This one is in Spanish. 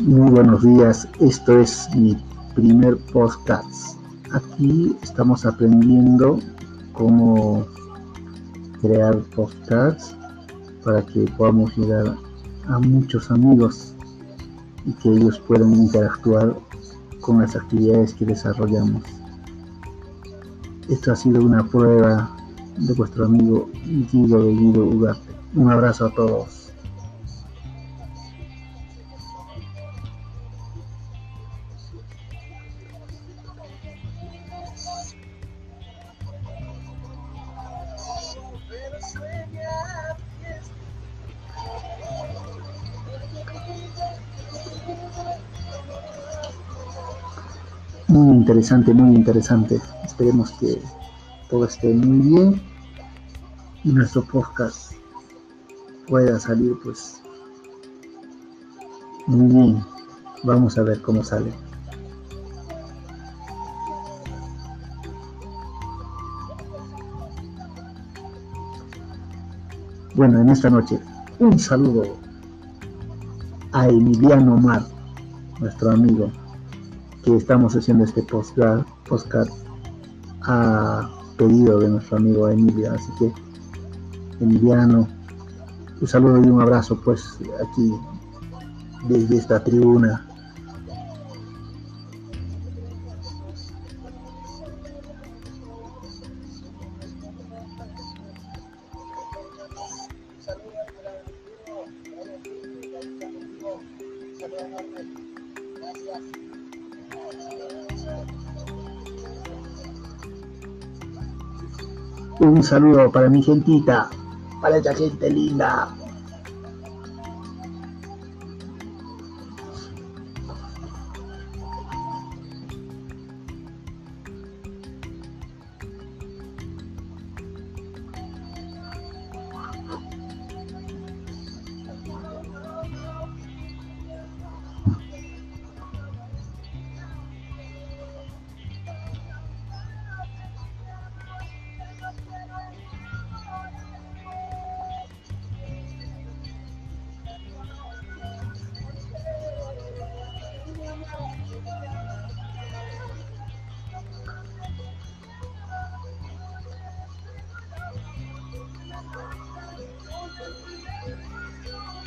Muy buenos días, esto es mi primer podcast. Aquí estamos aprendiendo cómo crear podcasts para que podamos llegar a muchos amigos y que ellos puedan interactuar con las actividades que desarrollamos. Esto ha sido una prueba de vuestro amigo Guido de Guido Ugarte. Un abrazo a todos. Muy interesante, muy interesante. Esperemos que todo esté muy bien y nuestro podcast pueda salir pues muy bien. Vamos a ver cómo sale. Bueno, en esta noche un saludo a Emiliano Mar, nuestro amigo, que estamos haciendo este postcard, postcard a pedido de nuestro amigo Emilio. Así que, Emiliano, un saludo y un abrazo pues aquí desde esta tribuna Un saludo para mi gentita, para esa gente linda. Thank you.